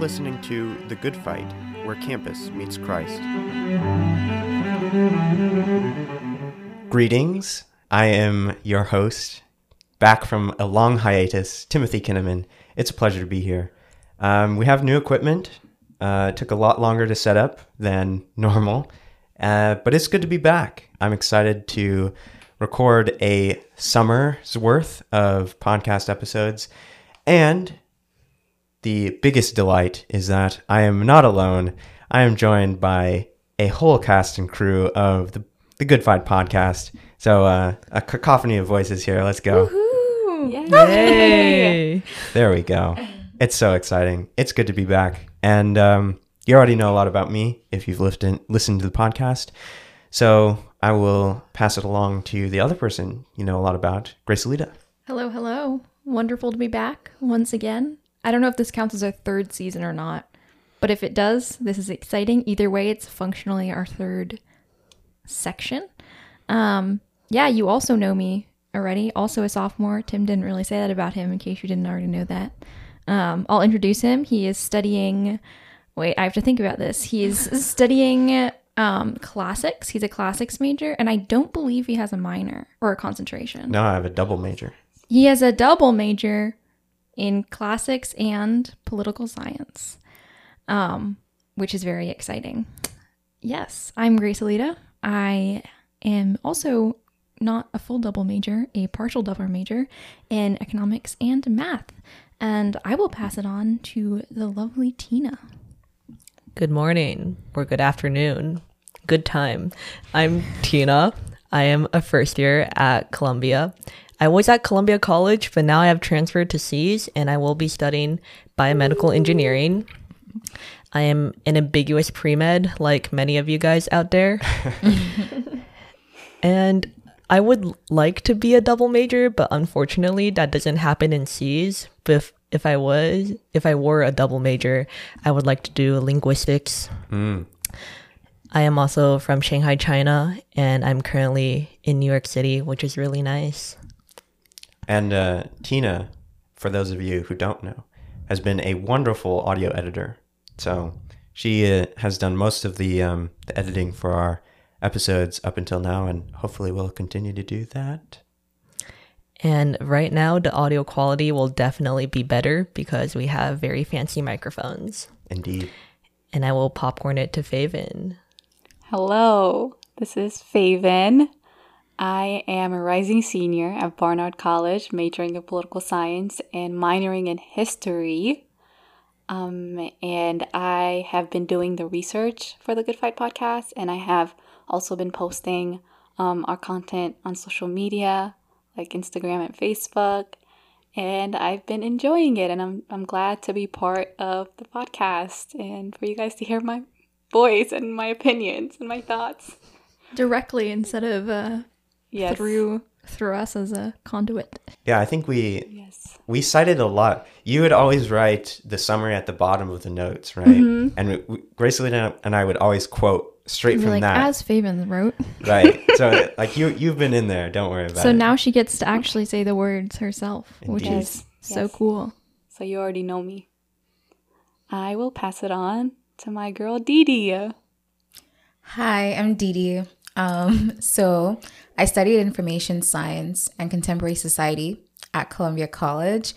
listening to The Good Fight, where campus meets Christ. Greetings. I am your host, back from a long hiatus, Timothy Kinnaman. It's a pleasure to be here. Um, we have new equipment. Uh, it took a lot longer to set up than normal, uh, but it's good to be back. I'm excited to record a summer's worth of podcast episodes. And the biggest delight is that I am not alone. I am joined by a whole cast and crew of the, the Good Fight podcast. So, uh, a cacophony of voices here. Let's go. Yay! There we go. It's so exciting. It's good to be back. And um, you already know a lot about me if you've listened, listened to the podcast. So I will pass it along to the other person you know a lot about, Grace-Elleda. Hello, hello. Wonderful to be back once again. I don't know if this counts as our third season or not, but if it does, this is exciting. Either way, it's functionally our third section. Um, yeah, you also know me already. Also a sophomore. Tim didn't really say that about him in case you didn't already know that. Um, I'll introduce him. He is studying. Wait, I have to think about this. He is studying um, classics. He's a classics major, and I don't believe he has a minor or a concentration. No, I have a double major. He has a double major in classics and political science, um, which is very exciting. Yes, I'm Grace-Elleda. I am also not a full double major, a partial double major in economics and math. And I will pass it on to the lovely Tina. Good morning or good afternoon. Good time. I'm Tina. I am a first year at Columbia. I was at Columbia College, but now I have transferred to SEAS and I will be studying biomedical engineering. I am an ambiguous pre med, like many of you guys out there. and I would like to be a double major, but unfortunately, that doesn't happen in SEAS. But if, if I was, if I were a double major, I would like to do linguistics. Mm. I am also from Shanghai, China, and I'm currently in New York City, which is really nice. And uh, Tina, for those of you who don't know, has been a wonderful audio editor. So she uh, has done most of the, um, the editing for our episodes up until now, and hopefully will continue to do that. And right now, the audio quality will definitely be better because we have very fancy microphones. Indeed. And I will popcorn it to Feven. Hello, this is Feven. I am a rising senior at Barnard College, majoring in political science and minoring in history. Um, and I have been doing the research for the Good Fight podcast, and I have also been posting um, our content on social media like Instagram and Facebook. And I've been enjoying it, and I'm, I'm glad to be part of the podcast and for you guys to hear my voice and my opinions and my thoughts. Directly instead of uh, Yes. through through us as a conduit. Yeah, I think we Yes. we cited a lot. You would always write the summary at the bottom of the notes, right? Mm-hmm. And we, we, Grace Lena and I would always quote straight You're from like, that, as Feven wrote. right? So like you you've been in there. Don't worry about So it. So now she gets to actually say the words herself, which Indeed. is so Yes. cool. So you already know me. I will pass it on to my girl Didi. Hi, I'm Didi. Um, so I studied information science and contemporary society at Columbia College.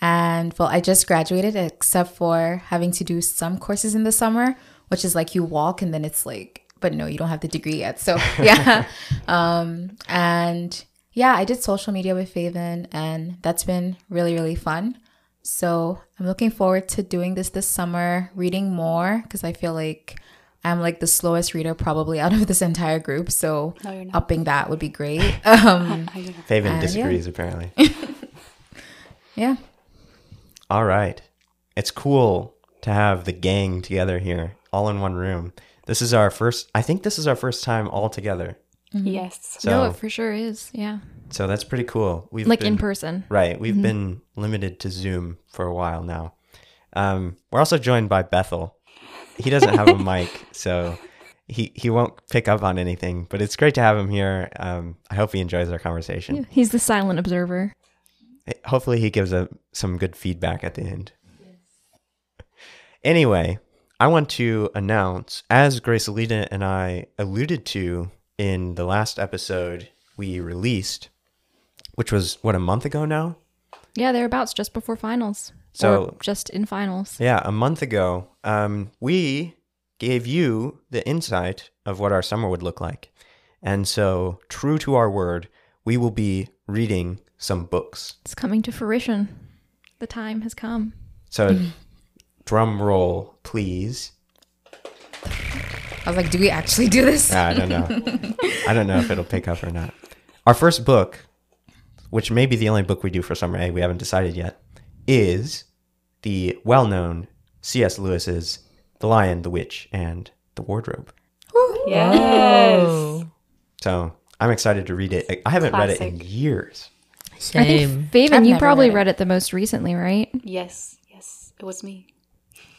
And well, I just graduated except for having to do some courses in the summer, which is like you walk and then it's like, but no, you don't have the degree yet. So yeah. um, and yeah, I did social media with Feven and that's been really, really fun. So I'm looking forward to doing this this summer, reading more because I feel like I'm like the slowest reader probably out of this entire group. So No, upping that would be great. Um, Feven Uh, yeah. disagrees apparently. yeah. All right. It's cool to have the gang together here, all in one room. This is our first I think this is our first time all together. Yes. So no, it for sure is. Yeah. so that's pretty cool. We've like been, in person. Right. We've been limited to Zoom for a while now. Um, we're also joined by Bethel. He doesn't have a mic, so he he won't pick up on anything. But it's great to have him here. Um, I hope he enjoys our conversation. He's the silent observer. Hopefully, he gives a, some good feedback at the end. Anyway, I want to announce, as Grace-Elleda and I alluded to in the last episode we released, which was what a month ago now. Yeah, thereabouts, just before finals. So- or just in finals. Yeah, a month ago, um, we gave you the insight of what our summer would look like. And so, true to our word, we will be reading some books. It's coming to fruition. The time has come. So, drum roll, please. I was like, do we actually do this? I don't know. I don't know if it'll pick up or not. Our first book, which may be the only book we do for Summer A, we haven't decided yet, is the well known C.S. Lewis's The Lion, the Witch, and the Wardrobe. Yes. So I'm excited to read it. I haven't read it in Classic. years. I think Feven, I've you probably read it. read it the most recently, right? Yes. Yes. It was me.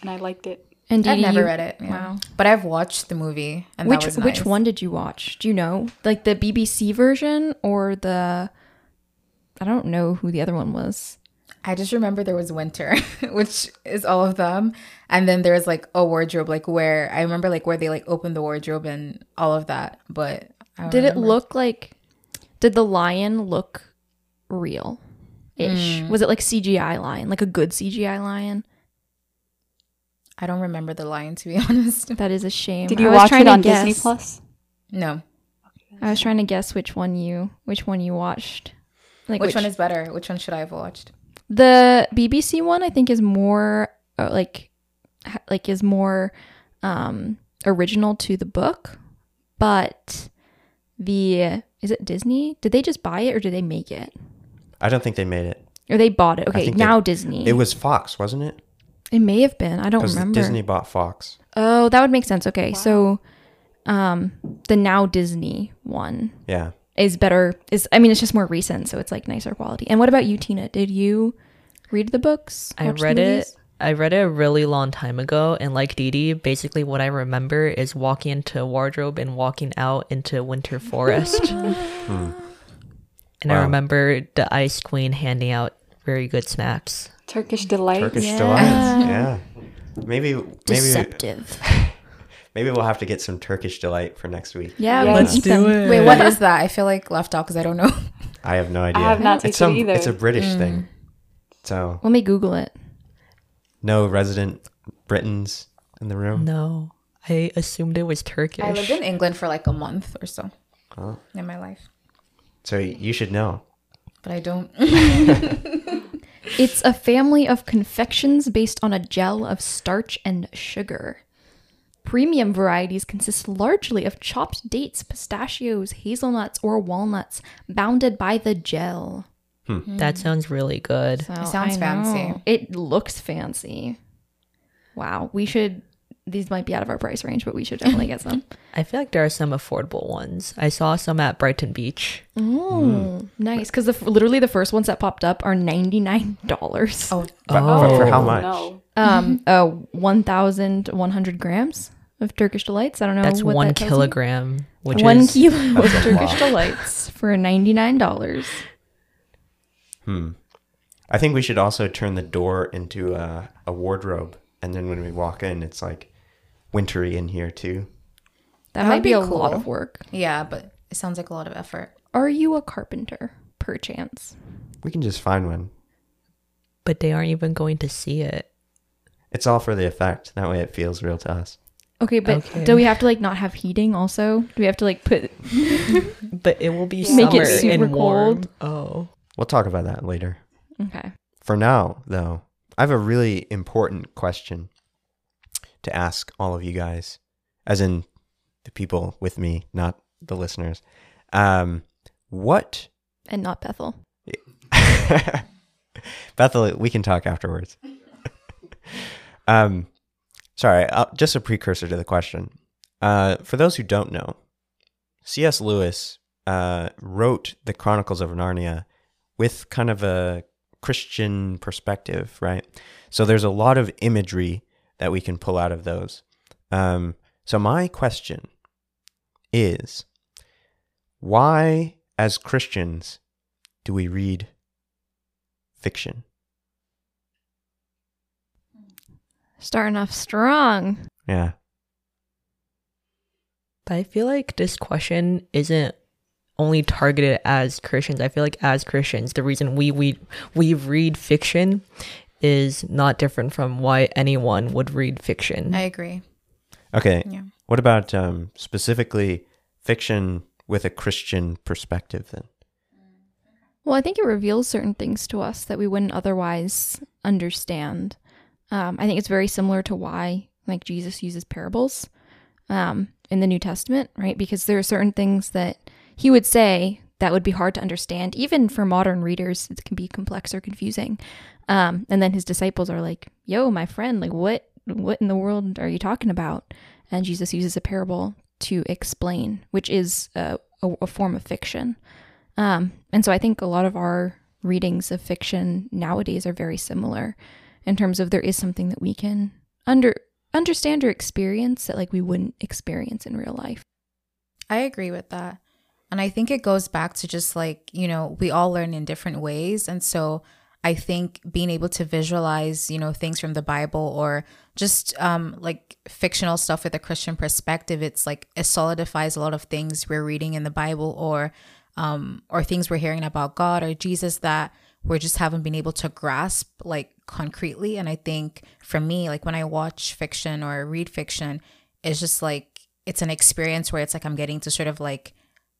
And I liked it. And I've Didi, never you- read it. yeah. Wow. But I've watched the movie. And Which that was which one did you watch? Do you know? Like the BBC version or the I don't know who the other one was. I just remember there was Winter, which is all of them. And then there's like a wardrobe, like where I remember like where they like opened the wardrobe and all of that. But I don't Did it look like did the lion look real ish? Mm. Was it like CGI lion, like a good CGI lion? I don't remember the lion to be honest. That is a shame. Did you was watch it to on Disney Plus? No. I was trying to guess which one you which one you watched. Like Which, one is better? Which one should I have watched? The BBC one? I think is more uh, like like is more um original to the book, but the is it Disney? Did they just buy it or did they make it? I don't think they made it. Or they bought it? Okay, think they- now Disney. It was Fox, wasn't it? It may have been. I don't Because remember. Disney bought Fox. Oh, that would make sense. Okay, so um the now Disney one Yeah. Is better is I mean it's just more recent, so it's like nicer quality. And what about you, Tina? Did you read the books? I read it. I read it a really long time ago, and like Didi, basically what I remember is walking into a wardrobe and walking out into winter forest. And I remember the Ice Queen handing out very good snacks. Turkish Delight. Turkish Yeah. delights. Yeah. Maybe maybe Deceptive. Maybe we'll have to get some Turkish delight for next week. Yeah, Yeah. Let's do it. Wait, what is that? I feel like left out because I don't know. I have no idea. I have not it's tasted some it either. it's a British mm. thing. So Let me Google it. no resident Britons in the room. No, I assumed it was Turkish. I lived in England for like a month or so Oh. in my life, So you should know. but I don't. It's a family of confections based on a gel of starch and sugar. Premium varieties consist largely of chopped dates, pistachios, hazelnuts, or walnuts bounded by the gel. Hmm. Hmm. that sounds really good. So, It sounds I fancy. know. It looks fancy. Wow, we should. These might be out of our price range, but we should definitely get some. I feel like there are some affordable ones. I saw some at Brighton Beach. Oh, nice! Because the, literally the first ones that popped up are ninety nine dollars. Oh, But, but for oh. how Oh, much? No. Um, uh, one thousand one hundred grams of Turkish delights. I don't know. That's what one that kilogram, which one is kilo of Turkish delights for ninety nine dollars. Hmm. I think we should also turn the door into a, a wardrobe, and then when we walk in, it's like wintry in here too. That, That might be, be a lot of work. yeah, but it sounds like a lot of effort. Are you a carpenter, perchance? We can just find one. but they aren't even going to see it. It's all for the effect. That way, it feels real to us. Okay, but Okay. do we have to like not have heating? Also, do we have to like put? But it will be Make summer it super and warm. cold. Oh, We'll talk about that later. Okay. For now, though, I have a really important question to ask all of you guys, as in the people with me, not the listeners. Um, what And not Bethel. Bethel, we can talk afterwards. um, sorry, uh, just a precursor to the question. Uh, for those who don't know, C.S. Lewis uh, wrote the Chronicles of Narnia with kind of a Christian perspective, right? So there's a lot of imagery that we can pull out of those. Um, so my question is, why, as Christians, do we read fiction? Starting off strong. Yeah. But I feel like this question isn't only targeted as Christians. I feel like as Christians, the reason we we we read fiction is not different from why anyone would read fiction. I agree. Okay. Yeah. What about um, specifically fiction with a Christian perspective then? Well, I think it reveals certain things to us that we wouldn't otherwise understand. Um, I think it's very similar to why, like, Jesus uses parables um, in the New Testament, right? Because there are certain things that he would say that would be hard to understand, even for modern readers. It can be complex or confusing. Um, and then his disciples are like, "Yo, my friend, like, what, what in the world are you talking about?" And Jesus uses a parable to explain, which is a, a, a form of fiction. Um, and so I think a lot of our readings of fiction nowadays are very similar in terms of there is something that we can under understand or experience that like we wouldn't experience in real life. I agree with that. And I think it goes back to just like, you know, we all learn in different ways. And so I think being able to visualize, you know, things from the Bible or just um, like fictional stuff with a Christian perspective, it's like it solidifies a lot of things we're reading in the Bible or um, or things we're hearing about God or Jesus that we just haven't been able to grasp like concretely. And I think for me, like when I watch fiction or read fiction, it's just like it's an experience where it's like I'm getting to sort of like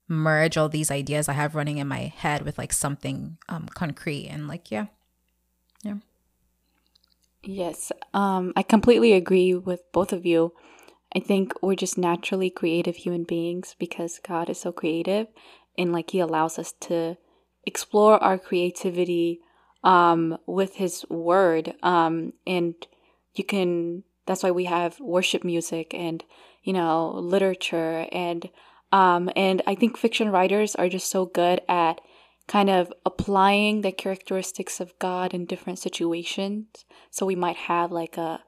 merge all these ideas I have running in my head with like something um concrete and like yeah. Yeah. Yes, um, I completely agree with both of you. I think we're just naturally creative human beings because God is so creative and like He allows us to explore our creativity um, with His Word. Um, and you can, that's why we have worship music and, you know, literature. And, um, and I think fiction writers are just so good at kind of applying the characteristics of God in different situations. So we might have like a,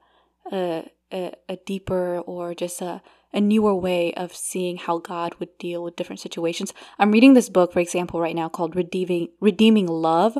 a, a, a deeper or just a, a newer way of seeing how God would deal with different situations. I'm reading this book, for example, right now called Redeeming Redeeming Love.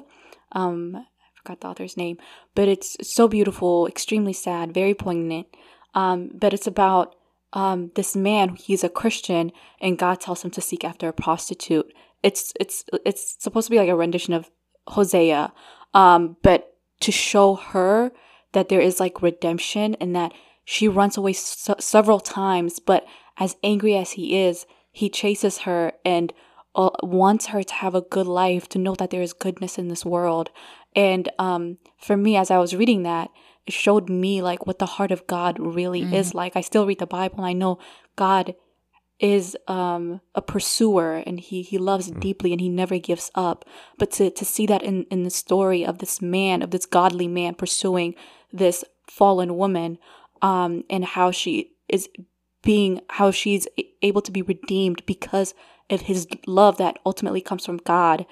Um, I forgot the author's name, but it's so beautiful, extremely sad, very poignant. Um, but it's about um, this man. He's a Christian, and God tells him to seek after a prostitute. It's it's it's supposed to be like a rendition of Hosea, um, but to show her that there is like redemption and that she runs away several times, but as angry as he is, he chases her and uh, wants her to have a good life, to know that there is goodness in this world. And um, for me, as I was reading that, it showed me like what the heart of God really mm-hmm. is like. I still read the Bible and I know God is um, a pursuer and he, he loves mm. deeply and he never gives up. But to, to see that in, in the story of this man, of this godly man pursuing this fallen woman, um, and how she is being, how she's able to be redeemed because of his love that ultimately comes from God,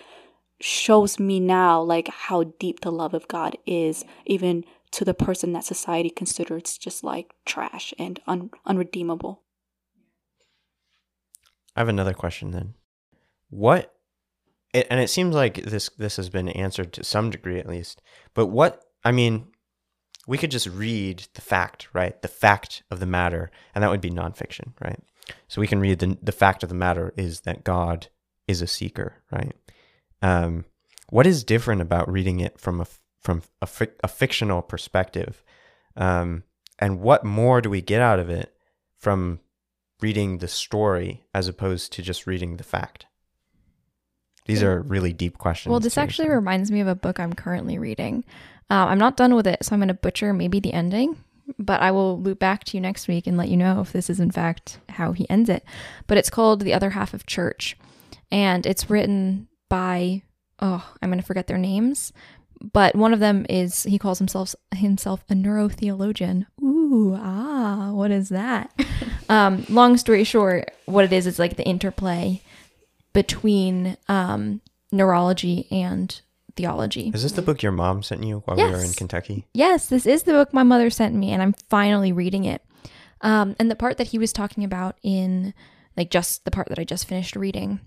shows me now like how deep the love of God is, even to the person that society considers just like trash and un- unredeemable. I have another question then. What and it seems like this this has been answered to some degree at least. But what I mean, we could just read the fact, right? The fact of the matter, and that would be nonfiction, right? So we can read the the fact of the matter is that God is a seeker, right? Um, what is different about reading it from a from a, a fictional perspective, um, and what more do we get out of it from reading the story as opposed to just reading the fact? These are really deep questions. Well, this actually reminds me of a book I'm currently reading. Uh, I'm not done with it, so I'm going to butcher maybe the ending, but I will loop back to you next week and let you know if this is in fact how he ends it. But it's called The Other Half of Church, and it's written by, oh, I'm going to forget their names, but one of them is he calls himself himself a neurotheologian. Ooh, ah, what is that? um, long story short, what it is is like the interplay between um, neurology and theology. Is this the book your mom sent you while yes. we were in Kentucky? Yes, this is the book my mother sent me, and I'm finally reading it. Um, and the part that he was talking about in, like, just the part that I just finished reading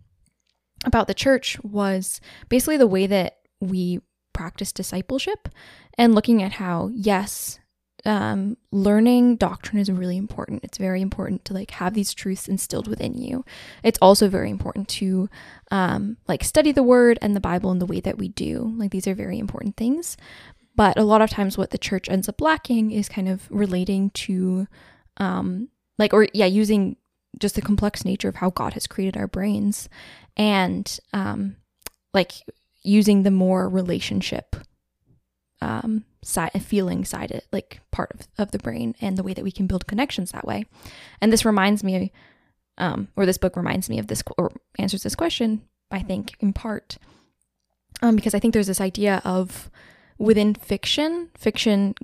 about the church was basically the way that we practice discipleship and looking at how, yes, um, learning doctrine is really important. It's very important to like have these truths instilled within you. It's also very important to um, like study the word and the Bible in the way that we do. Like these are very important things. But a lot of times, what the church ends up lacking is kind of relating to, um, like, or yeah, using just the complex nature of how God has created our brains and um, like using the more relationship um, side, feeling side, it like part of, of the brain and the way that we can build connections that way. And this reminds me, um, or this book reminds me of this, or answers this question, I think, in part, um, because I think there's this idea of within fiction, fiction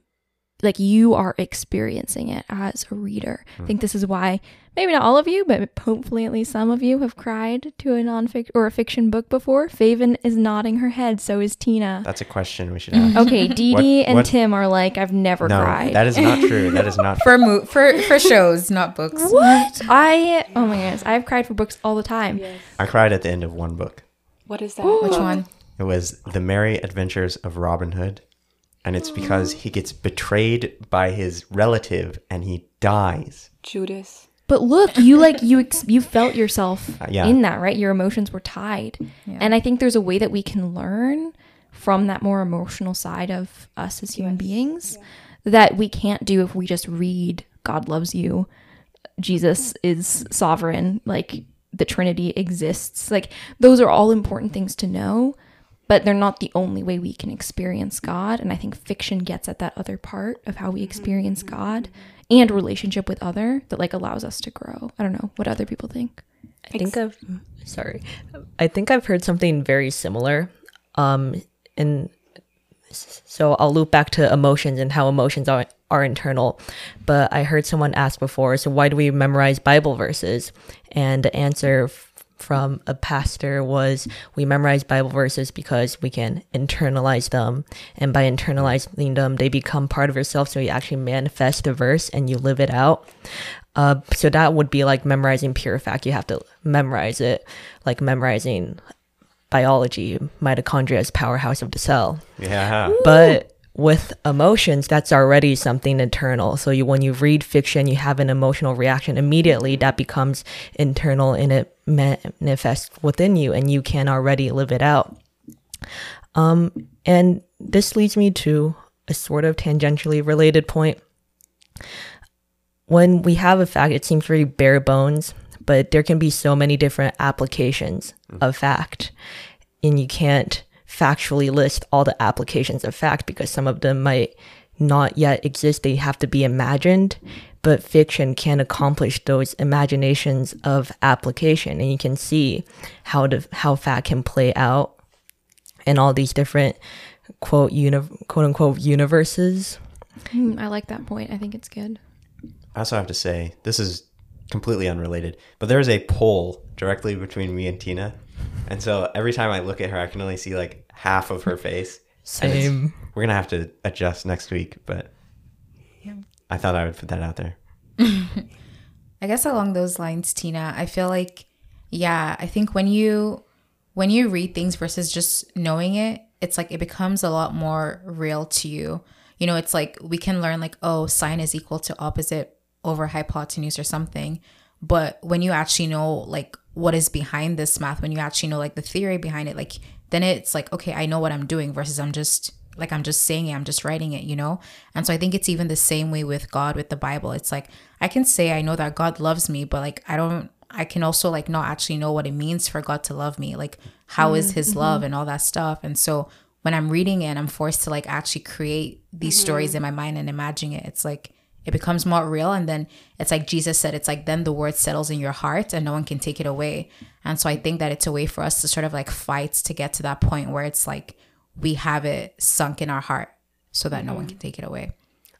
like you are experiencing it as a reader. I think mm-hmm. this is why maybe not all of you, but hopefully at least some of you have cried to a non-fiction or a fiction book before. Feven is nodding her head, so is Tina. That's a question we should ask. Okay, Didi and what- Tim are like, I've never no, cried. that is not true. That is not true. For mo- for for shows, not books. what? I oh my goodness, I've cried for books all the time. Yes. I cried at the end of one book. What is that? Which one? It was The Merry Adventures of Robin Hood. And it's because he gets betrayed by his relative and he dies. Judas. But look, you like you ex- you felt yourself Uh, yeah. in that, right? Your emotions were tied. Yeah. And I think there's a way that we can learn from that more emotional side of us as human beings that we can't do if we just read God loves you, Jesus is sovereign, like the Trinity exists. Like those are all important things to know, but they're not the only way we can experience God. And I think fiction gets at that other part of how we experience God and relationship with other that like allows us to grow. I don't know what other people think. I think I've sorry. I think I've heard something very similar. Um and so I'll loop back to emotions and how emotions are are internal. But I heard someone ask before, so why do we memorize Bible verses? And the answer f- from a pastor was we memorize Bible verses because we can internalize them. And by internalizing them, they become part of yourself. So you actually manifest the verse and you live it out. Uh, so that would be like memorizing pure fact. You have to memorize it, like memorizing biology, mitochondria is powerhouse of the cell. Yeah. But with emotions, that's already something internal. So you, when you read fiction, you have an emotional reaction immediately. That becomes internal and it manifests within you, and you can already live it out. Um, and this leads me to a sort of tangentially related point. When we have a fact, it seems very bare bones, but there can be so many different applications of fact, and you can't factually list all the applications of fact because some of them might not yet exist. They have to be imagined, but fiction can accomplish those imaginations of application, and you can see how the how fact can play out in all these different quote uni- quote unquote universes. Hmm, I like that point. I think it's good. I also have to say, this is completely unrelated, but there is a poll directly between me and Tina. And so every time I look at her, I can only see like half of her face. And it's- Same. We're going to have to adjust next week, but I thought I would put that out there. I guess along those lines, Tina, I feel like yeah, I think when you when you read things versus just knowing it, it's like it becomes a lot more real to you. You know, it's like we can learn like, oh, sine is equal to opposite over hypotenuse or something. But when you actually know like what is behind this math, when you actually know like the theory behind it, like then it's like, okay, I know what I'm doing versus I'm just like I'm just saying it, I'm just writing it, you know? And so I think it's even the same way with God, with the Bible. It's like I can say I know that God loves me, but like I don't I can also like not actually know what it means for God to love me. Like how is mm, his mm-hmm. love and all that stuff. And so when I'm reading it, I'm forced to like actually create these stories mm-hmm. in my mind and imagine it. It's like it becomes more real and then it's like Jesus said, it's like then the word settles in your heart and no one can take it away. And so I think that it's a way for us to sort of like fight to get to that point where it's like we have it sunk in our heart so that no one can take it away.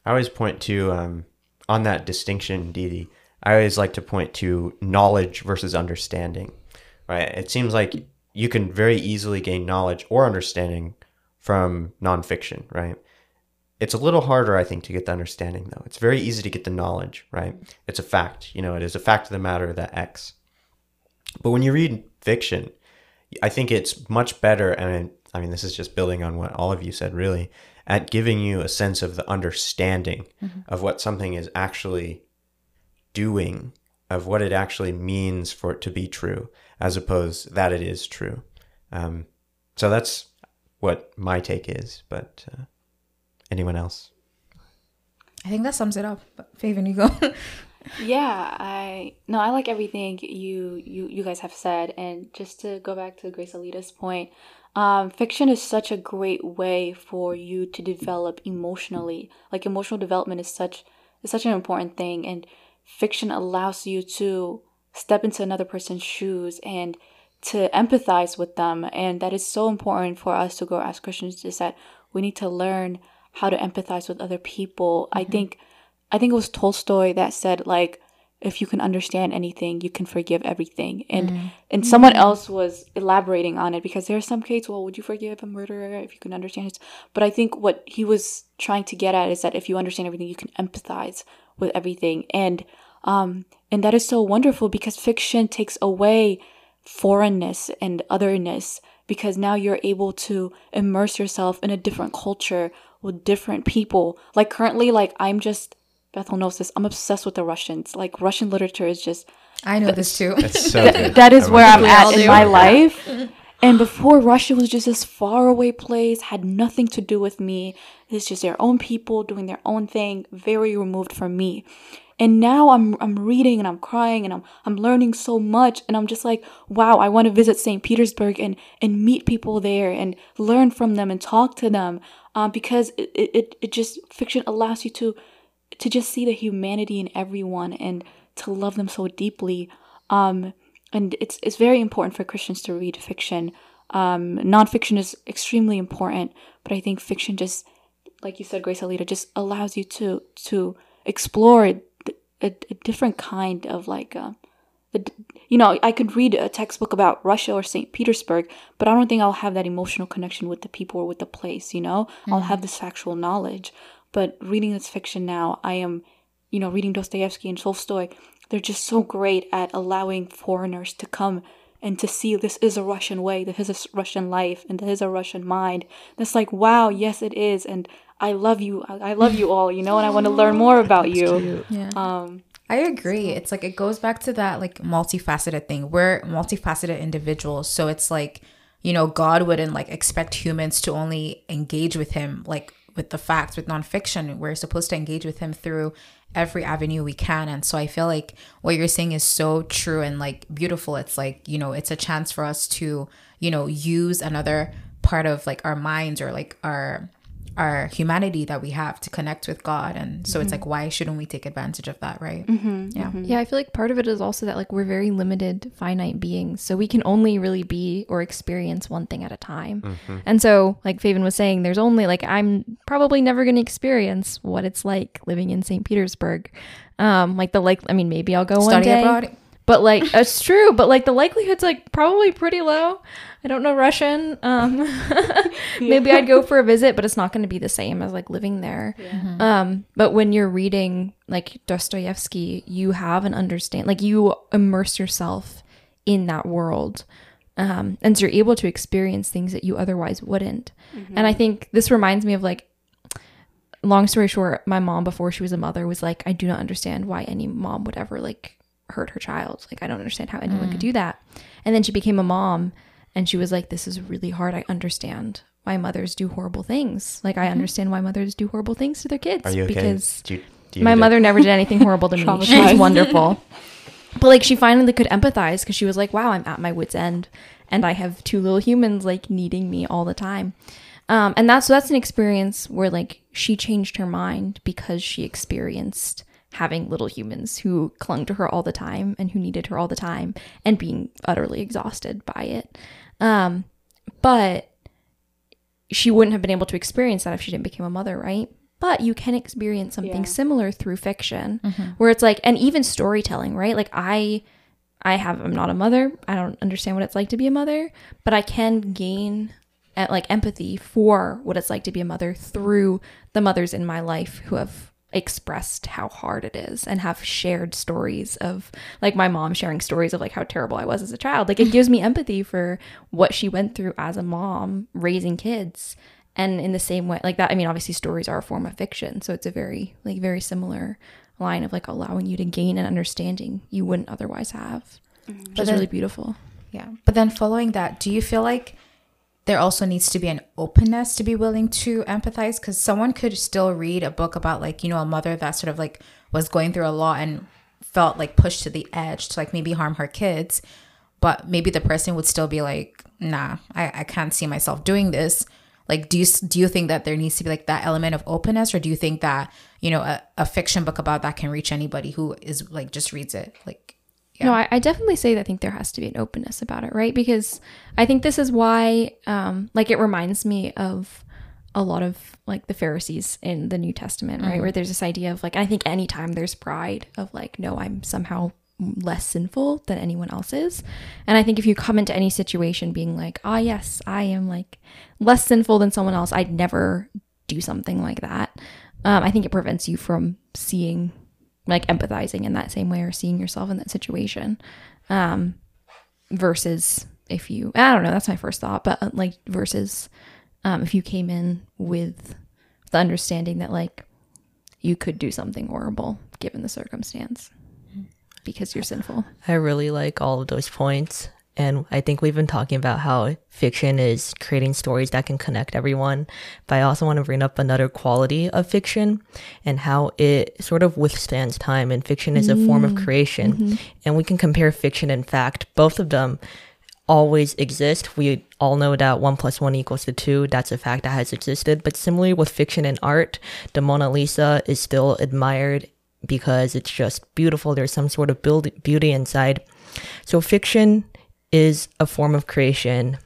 I always point to um, on that distinction, Didi. I always like to point to knowledge versus understanding. Right? It seems like you can very easily gain knowledge or understanding from nonfiction. Right? It's a little harder, I think, to get the understanding though. It's very easy to get the knowledge. Right? It's a fact. You know, it is a fact of the matter that X. But when you read fiction, I think it's much better, and I mean, this is just building on what all of you said, really. at giving you a sense of the understanding of what something is actually doing, of what it actually means for it to be true, as opposed that it is true. Um, so that's what my take is. But uh, anyone else? I think that sums it up. But Feven, you go. Yeah, I no, I like everything you you you guys have said, and just to go back to Grace-Elleda's point, um, fiction is such a great way for you to develop emotionally. Like emotional development is such is such an important thing, and fiction allows you to step into another person's shoes and to empathize with them, and that is so important for us to grow as Christians. Is that we need to learn how to empathize with other people. I mm-hmm. think I think it was Tolstoy that said like if you can understand anything, you can forgive everything. And mm. and someone mm-hmm. else was elaborating on it because there are some cases, well, would you forgive a murderer if you can understand it? But I think what he was trying to get at is that if you understand everything, you can empathize with everything. And um and that is so wonderful because fiction takes away foreignness and otherness because now you're able to immerse yourself in a different culture with different people. Like currently, like I'm just Bethel knows this. I'm obsessed with the Russians. Like Russian literature is just I know this too. It's so Th- good. that is I where I'm at in my life. And before Russia was just this faraway place, had nothing to do with me. It's just their own people doing their own thing, very removed from me. And now I'm I'm reading and I'm crying and I'm I'm learning so much and I'm just like, wow, I want to visit St. Petersburg and and meet people there and learn from them and talk to them. Um, because it, it it just fiction allows you to to just see the humanity in everyone and to love them so deeply. Um, and it's it's very important for Christians to read fiction. Um, nonfiction is extremely important, but I think fiction just, like you said, Grace-Elleda, just allows you to to explore a, a, different kind of like. Uh, the, you know, I could read a textbook about Russia or St. Petersburg, but I don't think I'll have that emotional connection with the people or with the place, you know? I'll have this factual knowledge. But reading this fiction now, I am, you know, reading Dostoevsky and Tolstoy, they're just so great at allowing foreigners to come and to see this is a Russian way, this is a Russian life, and this is a Russian mind. That's like, wow, yes, it is. And I love you. I I love you all, you know, and I want to learn more about you. Yeah. Um, I agree. It's like it goes back to that like multifaceted thing. We're multifaceted individuals. So it's like, you know, God wouldn't like expect humans to only engage with him like with the facts, with nonfiction. We're supposed to engage with him through every avenue we can. And so I feel like what you're saying is so true and like beautiful. It's like, you know, it's a chance for us to, you know, use another part of like our minds or like our our humanity that we have to connect with God. And so it's like, why shouldn't we take advantage of that, right? Yeah. Yeah, I feel like part of it is also that like we're very limited, finite beings, so we can only really be or experience one thing at a time. Mm-hmm. And so, like Feven was saying, there's only like I'm probably never going to experience what it's like living in St. Petersburg. Um, like the like, I mean, maybe I'll go one day, abroad. but like it's true. But like the likelihood's like probably pretty low. I don't know Russian. Um, maybe I'd go for a visit, but it's not going to be the same as like living there. Um, but when you're reading like Dostoevsky, you have an understand, like you immerse yourself in that world. Um, and so you're able to experience things that you otherwise wouldn't. And I think this reminds me of like, long story short, my mom before she was a mother was like, I do not understand why any mom would ever like hurt her child. Like, I don't understand how anyone could do that. And then she became a mom and she was like, This is really hard. I understand why mothers do horrible things. Like, I understand why mothers do horrible things to their kids. Are you okay? Because Do you, do you my need a- mother never did anything horrible to me. She was wonderful. But like she finally could empathize because she was like, wow, I'm at my wit's end and I have two little humans like needing me all the time. Um, and that's so that's an experience where like she changed her mind because she experienced having little humans who clung to her all the time and who needed her all the time and being utterly exhausted by it. Um, but she wouldn't have been able to experience that if she didn't become a mother, right? But you can experience something Yeah. similar through fiction, where it's like, and even storytelling, right? Like I, I have, I'm not a mother. I don't understand what it's like to be a mother, but I can gain uh, like empathy for what it's like to be a mother through the mothers in my life who have expressed how hard it is and have shared stories of like my mom sharing stories of like how terrible I was as a child. Like it gives me empathy for what she went through as a mom raising kids And in the same way, like that, I mean, obviously stories are a form of fiction, so it's a very like very similar line of like allowing you to gain an understanding you wouldn't otherwise have, mm. which is then- really beautiful. Yeah. But then following that, do you feel like there also needs to be an openness to be willing to empathize? Because someone could still read a book about, like, you know, a mother that sort of like was going through a lot and felt like pushed to the edge to like maybe harm her kids. But maybe the person would still be like, nah, I, I can't see myself doing this. Like, do you do you think that there needs to be like that element of openness, or do you think that you know a, a fiction book about that can reach anybody who is like just reads it? Like, No, I, I definitely say that I think there has to be an openness about it, right? Because I think this is why, um, like, it reminds me of a lot of like the Pharisees in the New Testament, right? Where there's this idea of like, I think anytime there's pride of like, no, I'm somehow less sinful than anyone else is. And I think if you come into any situation being like, ah, yes, I am like less sinful than someone else, I'd never do something like that. Um, I think it prevents you from seeing like empathizing in that same way or seeing yourself in that situation um versus if you i don't know that's my first thought but uh, like versus um if you came in with the understanding that like you could do something horrible given the circumstance because you're sinful I really like all of those points. And I think we've been talking about how fiction is creating stories that can connect everyone. But I also want to bring up another quality of fiction and how it sort of withstands time. And fiction is a form of mm, creation. Mm-hmm. And we can compare fiction and fact. Both of them always exist. We all know that one plus one equals to two. That's a fact that has existed. But similarly with fiction and art, the Mona Lisa is still admired because it's just beautiful. There's some sort of build- beauty inside. So fiction is a form of creation.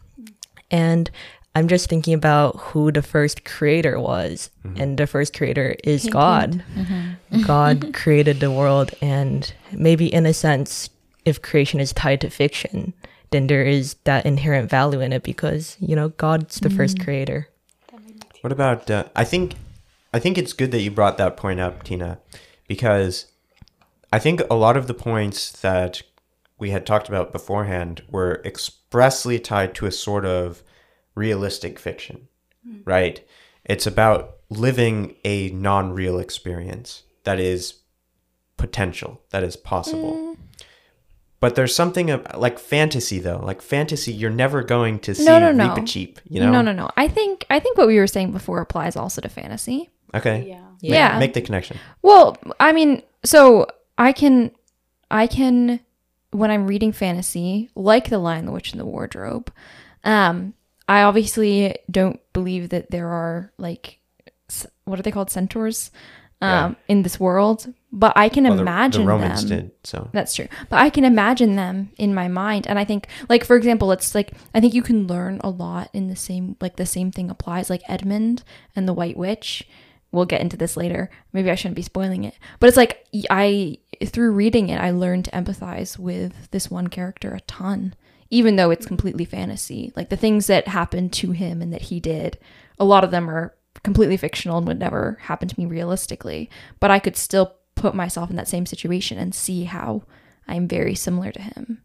And I'm just thinking about who the first creator was. Mm-hmm. And the first creator is Hint, God. Mm-hmm. God created the world. And maybe in a sense, if creation is tied to fiction, then there is that inherent value in it because, you know, God's the first mm-hmm. creator. What about? Uh, I think, I think it's good that you brought that point up, Tina, because I think a lot of the points that we had talked about beforehand were expressly tied to a sort of realistic fiction, hmm. right? It's about living a non-real experience that is potential, that is possible. Hmm. But there's something ab- like fantasy, though. Like fantasy, you're never going to see No, no, no. cheap. You know? no no no i think i think what we were saying before applies also to fantasy Okay. Yeah. yeah Make the connection. Well, I mean, so I can, I can, when I'm reading fantasy, like The Lion, the Witch, and the Wardrobe, um, I obviously don't believe that there are like, what are they called, centaurs, um, in this world. But I can Well, the- imagine the Romans them. did so. That's true. But I can imagine them in my mind. And I think like for example, it's like I think you can learn a lot in the same like the same thing applies like Edmund and the White Witch. We'll get into this later. Maybe I shouldn't be spoiling it. But it's like I through reading it, I learned to empathize with this one character a ton. Even though it's completely fantasy. Like the things that happened to him and that he did, a lot of them are completely fictional and would never happen to me realistically. But I could still put myself in that same situation and see how I'm very similar to him.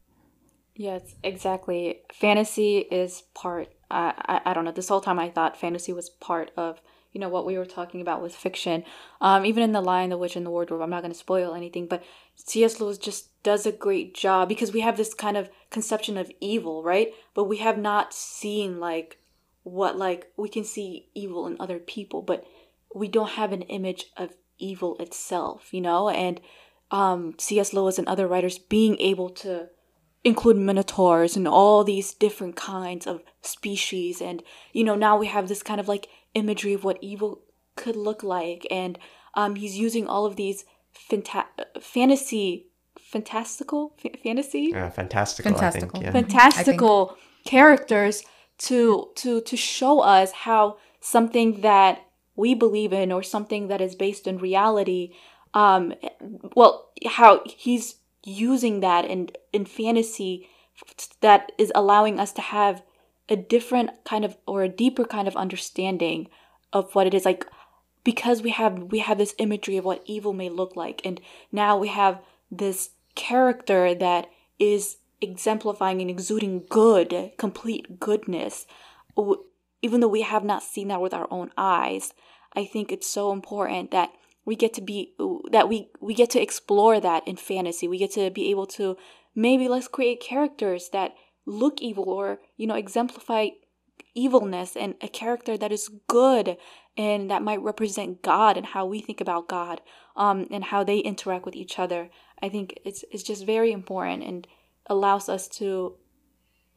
Yes, exactly. Fantasy is part. I, I I don't know. This whole time I thought fantasy was part of you know what we were talking about with fiction. Um, even in the Lion, the Witch, and the Wardrobe. I'm not going to spoil anything, but C.S. Lewis just does a great job because we have this kind of conception of evil, right? But we have not seen like what like we can see evil in other people, but we don't have an image of evil itself, you know. And um, C.S. Lewis and other writers being able to include minotaurs and all these different kinds of species and you know now we have this kind of like imagery of what evil could look like and um he's using all of these fanta- fantasy fantastical F- fantasy Uh, fantastical, Fantastical. I think. Yeah. fantastical characters to to to show us how something that we believe in or something that is based in reality um well how he's using that in in fantasy that is allowing us to have a different kind of or a deeper kind of understanding of what it is like because we have we have this imagery of what evil may look like and now we have this character that is exemplifying and exuding good complete goodness even though we have not seen that with our own eyes, I think it's so important that we get to be that we we get to explore that in fantasy. We get to be able to maybe let's create characters that look evil or you know exemplify evilness and a character that is good and that might represent God and how we think about God um, and how they interact with each other. I think it's it's just very important and allows us to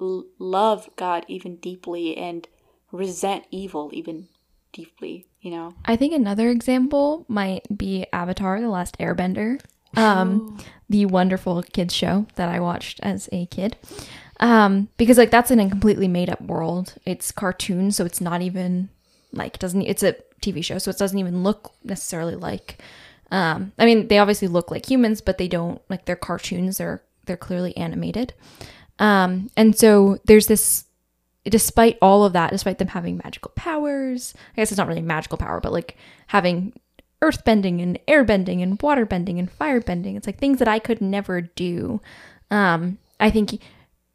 l- love God even deeply and resent evil even deeply, you know. I think another example might be Avatar: The Last Airbender, um, the wonderful kids show that I watched as a kid. Um, because like that's in a completely made up world. It's cartoon, so it's not even like doesn't. It's a TV show, so it doesn't even look necessarily like. Um, I mean, they obviously look like humans, but they don't like they're cartoons. They're they're clearly animated. Um, and so there's this despite all of that, despite them having magical powers, I guess it's not really magical power, but like having earth bending and air bending and water bending and fire bending, it's like things that I could never do. Um, I think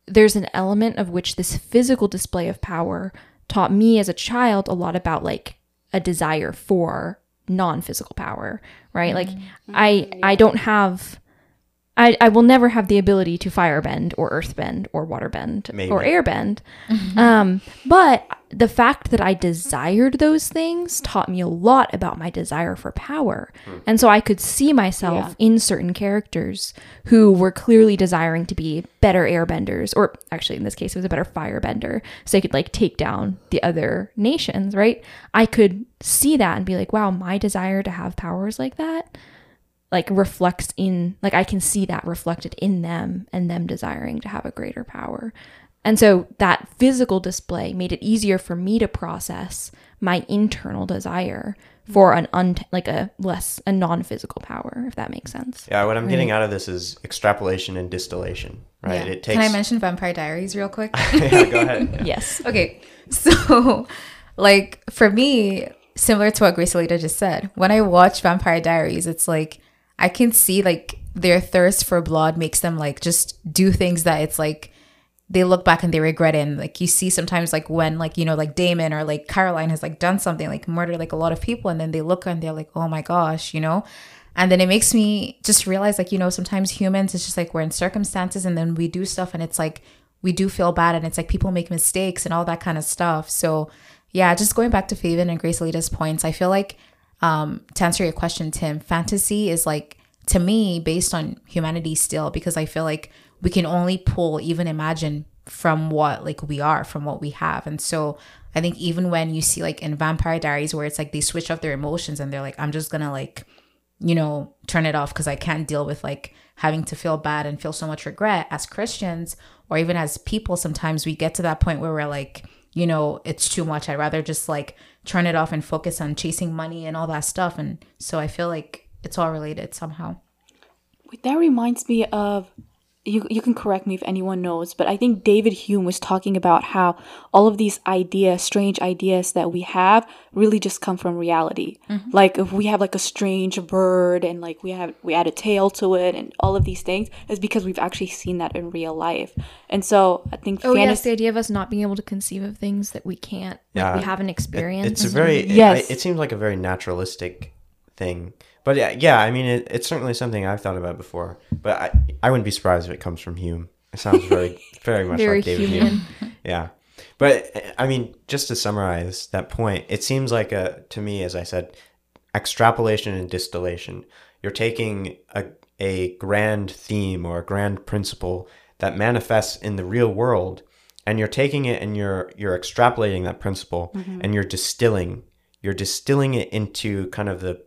there's an element of which this physical display of power taught me as a child a lot about like a desire for non-physical power, right? Like mm-hmm. I I mm-hmm. don't have I, I will never have the ability to firebend or earthbend or waterbend Maybe. or airbend. um, but the fact that I desired those things taught me a lot about my desire for power. And so I could see myself in certain characters who were clearly desiring to be better airbenders, or actually in this case, it was a better firebender. So they could like take down the other nations, right? I could see that and be like, wow, my desire to have powers like that like reflects in like I can see that reflected in them and them desiring to have a greater power. And so that physical display made it easier for me to process my internal desire for an un like a less a non-physical power if that makes sense. Yeah, what I'm getting out of this is extrapolation and distillation, right? Yeah. It takes. Can I mention Vampire Diaries real quick? yeah, go ahead. Yes. Okay. So, like, for me, similar to what Grace-Elleda just said, when I watch Vampire Diaries, it's like I can see like their thirst for blood makes them like just do things that it's like they look back and they regret it. And like you see sometimes like when like, you know, like Damon or like Caroline has like done something like murdered like a lot of people and then they look and they're like, oh my gosh, you know? And then it makes me just realize like, you know, sometimes humans, it's just like we're in circumstances and then we do stuff and it's like we do feel bad and it's like people make mistakes and all that kind of stuff. So yeah, just going back to Feven and Grace-Elleda's points, I feel like um to answer your question, Tim, fantasy is like to me based on humanity still because I feel like we can only pull even imagine from what like we are, from what we have. And so I think even when you see like in Vampire Diaries where it's like they switch off their emotions and they're like, I'm just gonna like you know, turn it off because I can't deal with like having to feel bad and feel so much regret as Christians or even as people. Sometimes we get to that point where we're like, you know, it's too much. I'd rather just like turn it off and focus on chasing money and all that stuff. And so I feel like it's all related somehow. That reminds me of you you can correct me if anyone knows, but I think David Hume was talking about how all of these ideas, strange ideas that we have really just come from reality. Mm-hmm. Like if we have like a strange bird and like we have we add a tail to it and all of these things is because we've actually seen that in real life. And so I think Oh yes, the idea of us not being able to conceive of things that we can't, Yeah. like we haven't experienced. It's a very Yes. It, it seems like a very naturalistic thing, but yeah, yeah. I mean, it, it's certainly something I've thought about before. But I, I wouldn't be surprised if it comes from Hume. It sounds very, very much Very like David human. Hume. Yeah, but I mean, just to summarize that point, it seems like a to me, as I said, extrapolation and distillation. You're taking a a grand theme or a grand principle that manifests in the real world and you're taking it and you're you're extrapolating that principle mm-hmm. and you're distilling you're distilling it into kind of the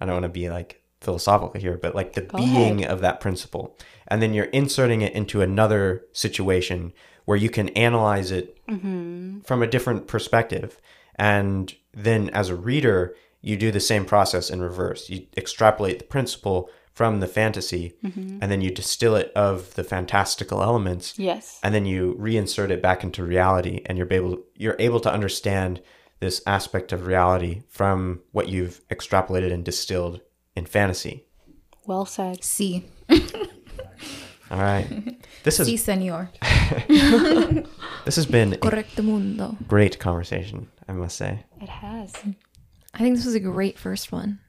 I don't want to be like philosophical here but like the being of that principle. And then you're inserting it into another situation where you can analyze it mm-hmm. from a different perspective. And then as a reader you do the same process in reverse. You extrapolate the principle from the fantasy mm-hmm. and then you distill it of the fantastical elements yes. and then you reinsert it back into reality and you're able you're able to understand this aspect of reality from what you've extrapolated and distilled in fantasy Well said. See, All right. This Si, is senor. this has been a Correcto mundo. great conversation, I must say. It has. I think this was a great first one.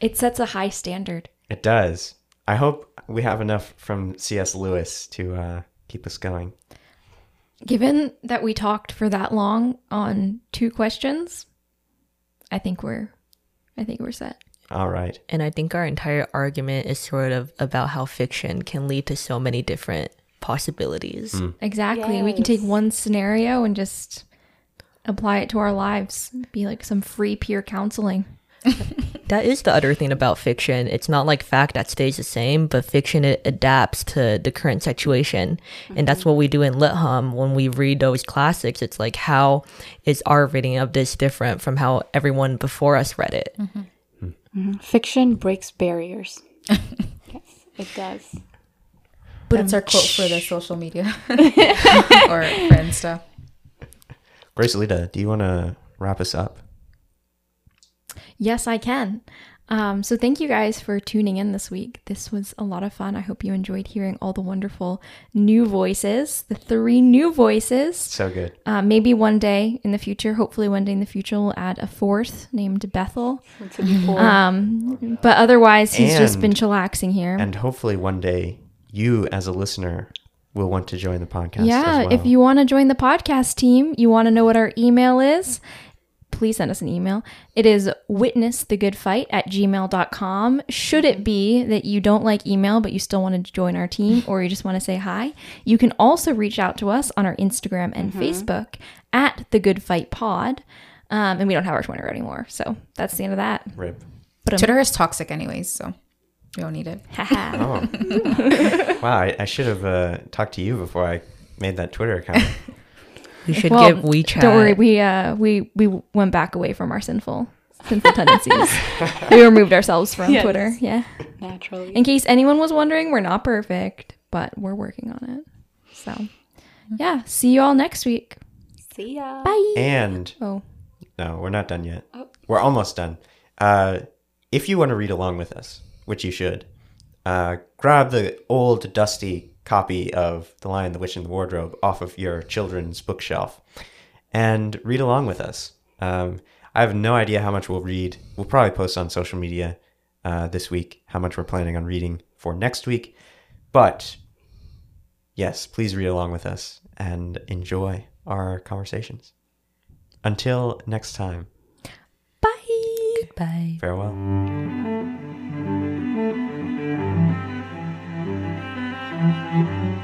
It sets a high standard. It does. I hope we have enough from C.S. Lewis to uh, keep us going. Given that we talked for that long on two questions, I think we're I think we're set. All right. And I think our entire argument is sort of about how fiction can lead to so many different possibilities. Hmm. Exactly. We can take one scenario and just apply it to our lives. Be like some free peer counseling. That is the other thing about fiction. It's not like fact that stays the same, but fiction it adapts to the current situation. And that's what we do in Lit Hum when we read those classics. It's like how is our reading of this different from how everyone before us read it? Mm-hmm. Mm-hmm. Fiction breaks barriers. yes, it does. But That's our quote for the social media or friend stuff. Grace-Elleda, do you want to wrap us up? Yes, I can. Um, so thank you guys for tuning in this week. This was a lot of fun. I hope you enjoyed hearing all the wonderful new voices, the three new voices. So good. Uh, maybe one day in the future, hopefully one day in the future, we'll add a fourth named Bethel. What's it? Um, but otherwise, he's just been And- chillaxing here. And hopefully one day you, as a listener, will want to join the podcast. yeah, as well. if you want to join the podcast team, you want to know what our email is, please send us an email. It is witnessthegoodfight at gmail.com. Should it be that you don't like email, but you still want to join our team or you just want to say hi, you can also reach out to us on our Instagram and Facebook at The Good Fight Pod. Um, and we don't have our Twitter anymore. So that's the end of that. Rip. Twitter is toxic anyways, so we don't need it. Haha. Oh. wow, I, I should have uh, talked to you before I made that Twitter account. We should Well, give WeChat. Don't worry, we uh we we went back away from our sinful sinful tendencies. we removed ourselves from Yes. Twitter. Yeah. Naturally. In case anyone was wondering, we're not perfect, but we're working on it. So, yeah, see you all next week. See ya. Bye. and Oh, no, we're not done yet. Oh. We're almost done. Uh, if you want to read along with us, which you should, uh, grab the old, dusty copy of The Lion, the Witch, and the Wardrobe off of your children's bookshelf and read along with us. Um, I have no idea how much we'll read. We'll probably post on social media uh, this week how much we're planning on reading for next week. But yes, please read along with us and enjoy our conversations. Until next time, bye. Bye. farewell. Thank